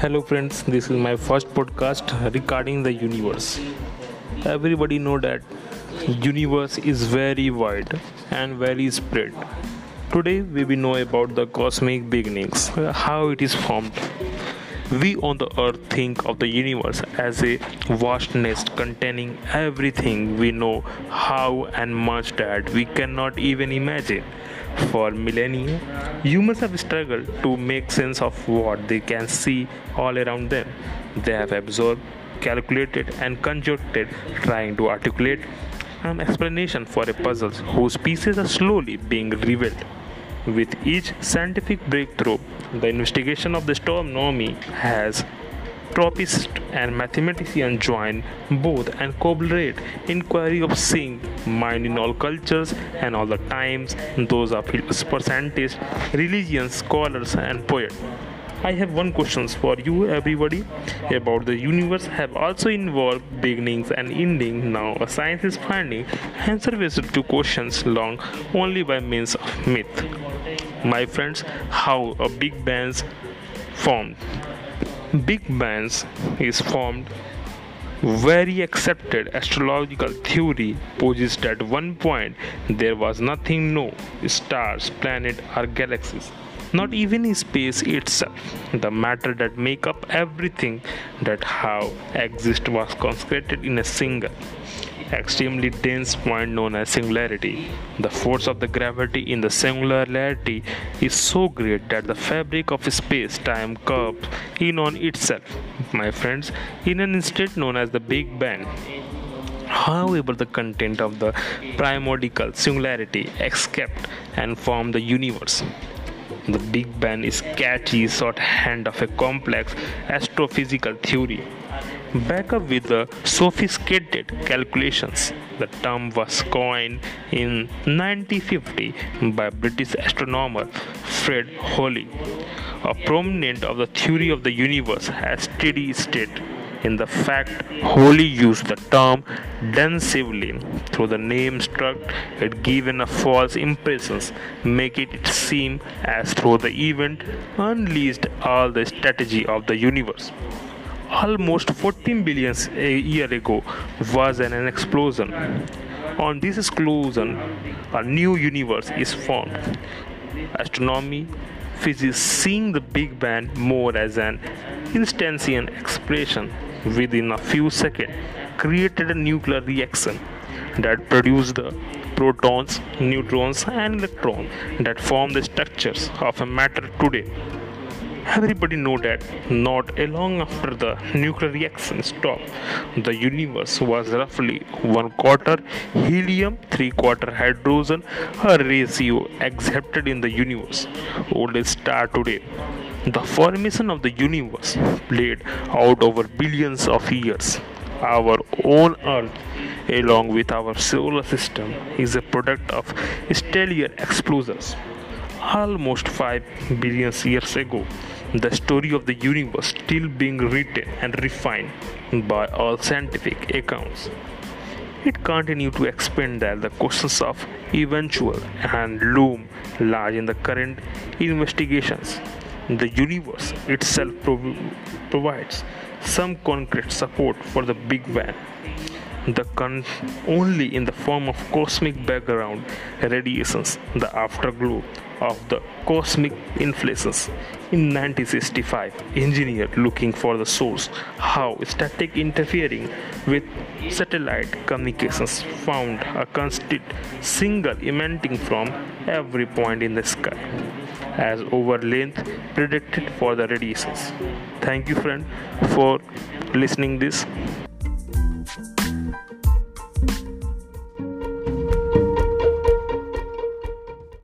Hello friends, this is my first podcast regarding the universe. Everybody know that universe is very wide and very spread. Today we will know about the cosmic beginnings, how it is formed. We on the earth think of the universe as a vast nest containing everything we know how and much that we cannot even imagine. For millennia, humans have struggled to make sense of what they can see all around them. They have absorbed, calculated, and conjectured, trying to articulate an explanation for a puzzle whose pieces are slowly being revealed. With each scientific breakthrough, the investigation of the astronomy has tropists and mathematicians join both and collaborate in query of seeing mind in all cultures and all the times. Those of philosophers scientists religions scholars and poets I have one questions for you everybody about the universe have also involved beginnings and ending. Now science is finding answers to questions long only by means of myth my friends how a big bang formed. Big Bang is formed very accepted astrological theory posits that at one point there was nothing no stars planet or galaxies not even space itself. The matter that make up everything that how exist was concentrated in a single extremely dense point known as singularity. The force of the gravity in the singularity is so great that the fabric of space-time curves in on itself, my friends, in an instant known as the Big Bang. However, the content of the primordial singularity escaped and formed the universe. The Big Bang is catchy shorthand of a complex astrophysical theory Back up with the sophisticated calculations. The term was coined in 1950 by British astronomer Fred Hoyle, a proponent of the theory of the universe as steady state. In the fact, Hoyle used the term densively through the name struck it given a false impressions, make it seem as though the event unleashed all the strategy of the universe almost 14 billion a year ago was an, an explosion. On this explosion, a new universe is formed. Astronomy, physics seeing the Big Bang more as an instantaneous expression within a few seconds created a nuclear reaction that produced the protons, neutrons, and electrons that form the structures of a matter today. Everybody know that not long after the nuclear reaction stopped, the universe was roughly one quarter helium, three quarter hydrogen, a ratio accepted in the universe. Oldest star today. The formation of the universe played out over billions of years. Our own Earth, along with our solar system, is a product of stellar explosions almost 5 billion years ago the story of the universe still being written and refined by all scientific accounts. It continued to expand that the questions of eventual and loom large in the current investigations. The universe itself prov- provides some concrete support for the Big Bang the con- only in the form of cosmic background radiations, the afterglow of the cosmic inflations. In 1965, engineer looking for the source, how static interfering with satellite communications found a constant single emitting from every point in the sky as over length predicted for the radiations. Thank you friend for listening this.